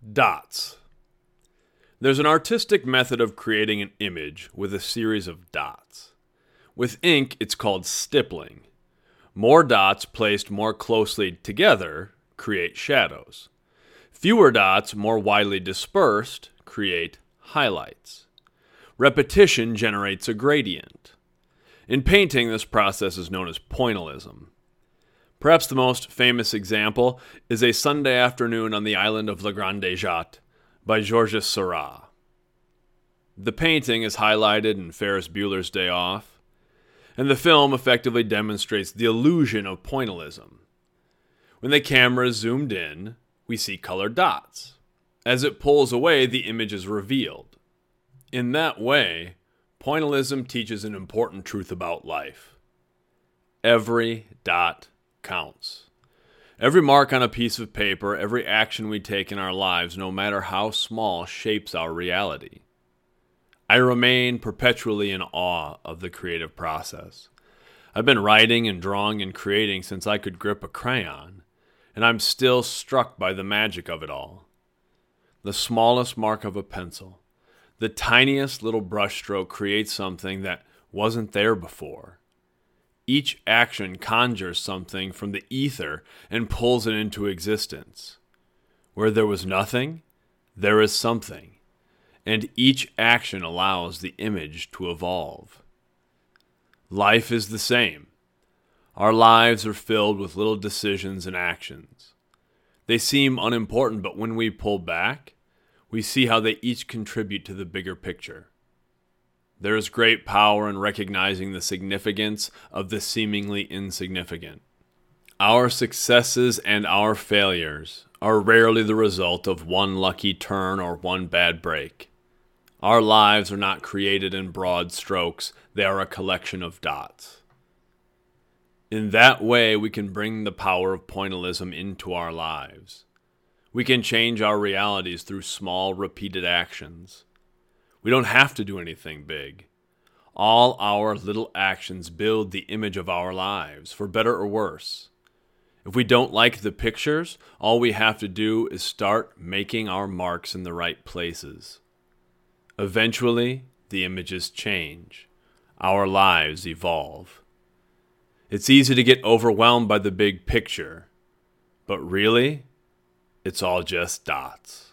Dots. There's an artistic method of creating an image with a series of dots. With ink, it's called stippling. More dots placed more closely together create shadows. Fewer dots, more widely dispersed, create highlights. Repetition generates a gradient. In painting, this process is known as pointillism. Perhaps the most famous example is A Sunday Afternoon on the Island of La Grande Jatte by Georges Seurat. The painting is highlighted in Ferris Bueller's Day Off, and the film effectively demonstrates the illusion of pointillism. When the camera is zoomed in, we see colored dots. As it pulls away, the image is revealed. In that way, pointillism teaches an important truth about life. Every dot counts. Every mark on a piece of paper, every action we take in our lives, no matter how small, shapes our reality. I remain perpetually in awe of the creative process. I've been writing and drawing and creating since I could grip a crayon, and I'm still struck by the magic of it all. The smallest mark of a pencil, the tiniest little brushstroke creates something that wasn't there before. Each action conjures something from the ether and pulls it into existence. Where there was nothing, there is something, and each action allows the image to evolve. Life is the same. Our lives are filled with little decisions and actions. They seem unimportant, but when we pull back, we see how they each contribute to the bigger picture. There is great power in recognizing the significance of the seemingly insignificant. Our successes and our failures are rarely the result of one lucky turn or one bad break. Our lives are not created in broad strokes, they are a collection of dots. In that way, we can bring the power of pointillism into our lives. We can change our realities through small, repeated actions. We don't have to do anything big. All our little actions build the image of our lives, for better or worse. If we don't like the pictures, all we have to do is start making our marks in the right places. Eventually, the images change. Our lives evolve. It's easy to get overwhelmed by the big picture, but really, it's all just dots.